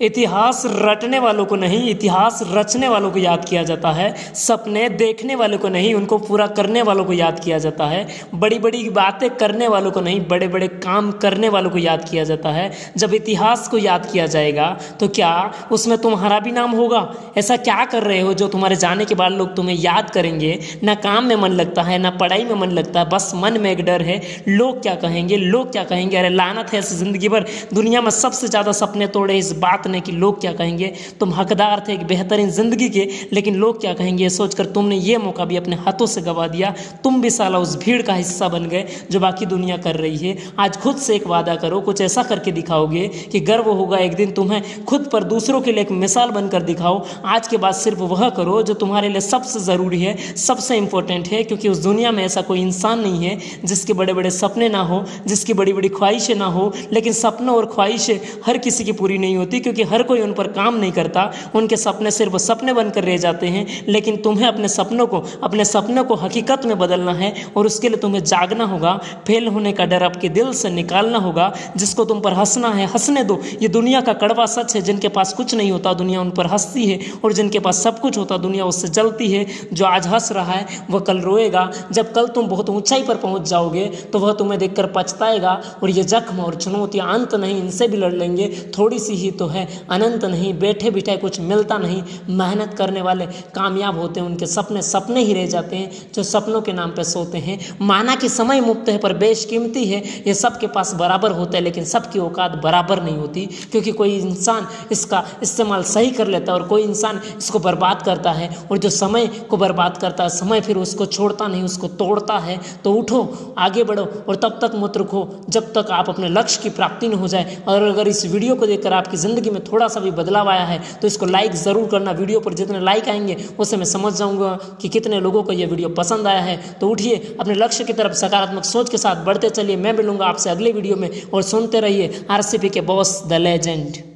इतिहास रटने वालों को नहीं, इतिहास रचने वालों को याद किया जाता है, सपने देखने वालों को नहीं, उनको पूरा करने वालों को याद किया जाता है बड़ी बड़ी बातें करने वालों को नहीं बड़े बड़े काम करने वालों को याद किया जाता है। जब इतिहास को याद किया जाएगा तो क्या उसमें तुम्हारा भी नाम होगा? ऐसा क्या कर रहे हो जो तुम्हारे जाने के बाद लोग तुम्हें याद करेंगे? ना काम में मन लगता है, ना पढ़ाई में मन लगता है, बस मन में एक डर है, लोग क्या कहेंगे, लोग क्या कहेंगे? अरे लानत है इस ज़िंदगी भर, दुनिया में सबसे ज़्यादा सपने तोड़े इस बात ने कि लोग क्या कहेंगे? तुम हकदार थे एक बेहतरीन ज़िंदगी के, लेकिन लोग क्या कहेंगे? सोचकर तुमने ये मौका भी अपने हाथों से गवा दिया। तुम भी साला उस भीड़ का हिस्सा बन गए जो बाकी दुनिया कर रही है। आज खुद से एक वादा करो, कुछ ऐसा करके दिखाओगे कि गर्व होगा एक दिन तुम्हें खुद पर दूसरों के लिए एक मिसाल बनकर दिखाओ। आज के बाद सिर्फ़ वह करो जो तुम्हारे लिए सबसे ज़रूरी है, सबसे इंपॉर्टेंट है, क्योंकि उस दुनिया में ऐसा कोई इंसान नहीं है जिसके बड़े बड़े सपने ना हो, जिसकी बड़ी बड़ी ख्वाहिशें ना हो। लेकिन सपनों और ख्वाहिशें हर किसी की पूरी नहीं होती, क्योंकि हर कोई उन पर काम नहीं करता, उनके सपने सिर्फ़ सपने बनकर रह जाते हैं, लेकिन तुम्हें अपने सपनों को, अपने सपनों को हकीकत में बदलना है और उसके लिए तुम्हें जागना होगा, फेल होने का डर आपके दिल से निकालना होगा, जिसको तुम पर हंसना है, हंसने दो। ये दुनिया का कड़वा सच है, जिनके पास कुछ नहीं होता, दुनिया उन पर हंसती है और जिनके पास सब कुछ होता, दुनिया उससे जलती है, जो आज हंस रहा है, वह कल रोएगा। जब कल तुम बहुत ऊंचाई पर पहुँच जाओगे तो वह तुम्हें देखकर पछताएगा और ये जख्म और चुनौतियाँ अंत नहीं, इनसे भी लड़ लेंगे। थोड़ी सी ही तो है। अनंत नहीं, बैठे बिठाए कुछ मिलता नहीं, मेहनत करने वाले कामयाब होते हैं, उनके सपने सपने ही रह जाते हैं, जो सपनों के नाम पर सोते हैं। माना कि समय मुक्त है, पर बेशकीमती है, ये सबके पास बराबर होता है, लेकिन सबकी औकात बराबर नहीं होती, क्योंकि कोई इंसान इसका इस्तेमाल सही कर लेता है, और कोई इंसान इसको बर्बाद करता है, और जो समय को बर्बाद करता है, समय फिर उसको छोड़ता नहीं, उसको तोड़ता है। तो उठो, आगे बढ़ो, और तब तक मत रुको, जब तक आप अपने लक्ष्य की प्राप्ति न हो जाए। और अगर इस वीडियो को देखकर आपकी ज़िंदगी में थोड़ा सा भी बदलाव आया है तो इसको लाइक ज़रूर करना। वीडियो पर जितने लाइक आएँगे उससे मैं समझ जाऊँगा कि कितने लोगों को यह वीडियो पसंद आया है। तो उठिए, अपने लक्ष्य की तरफ़ सकारात्मक सोच के साथ बढ़ते चलिए। मैं मिलूँगा आपसे अगले वीडियो में, और सुनते रहिए आरसीपी के बॉस द लेजेंड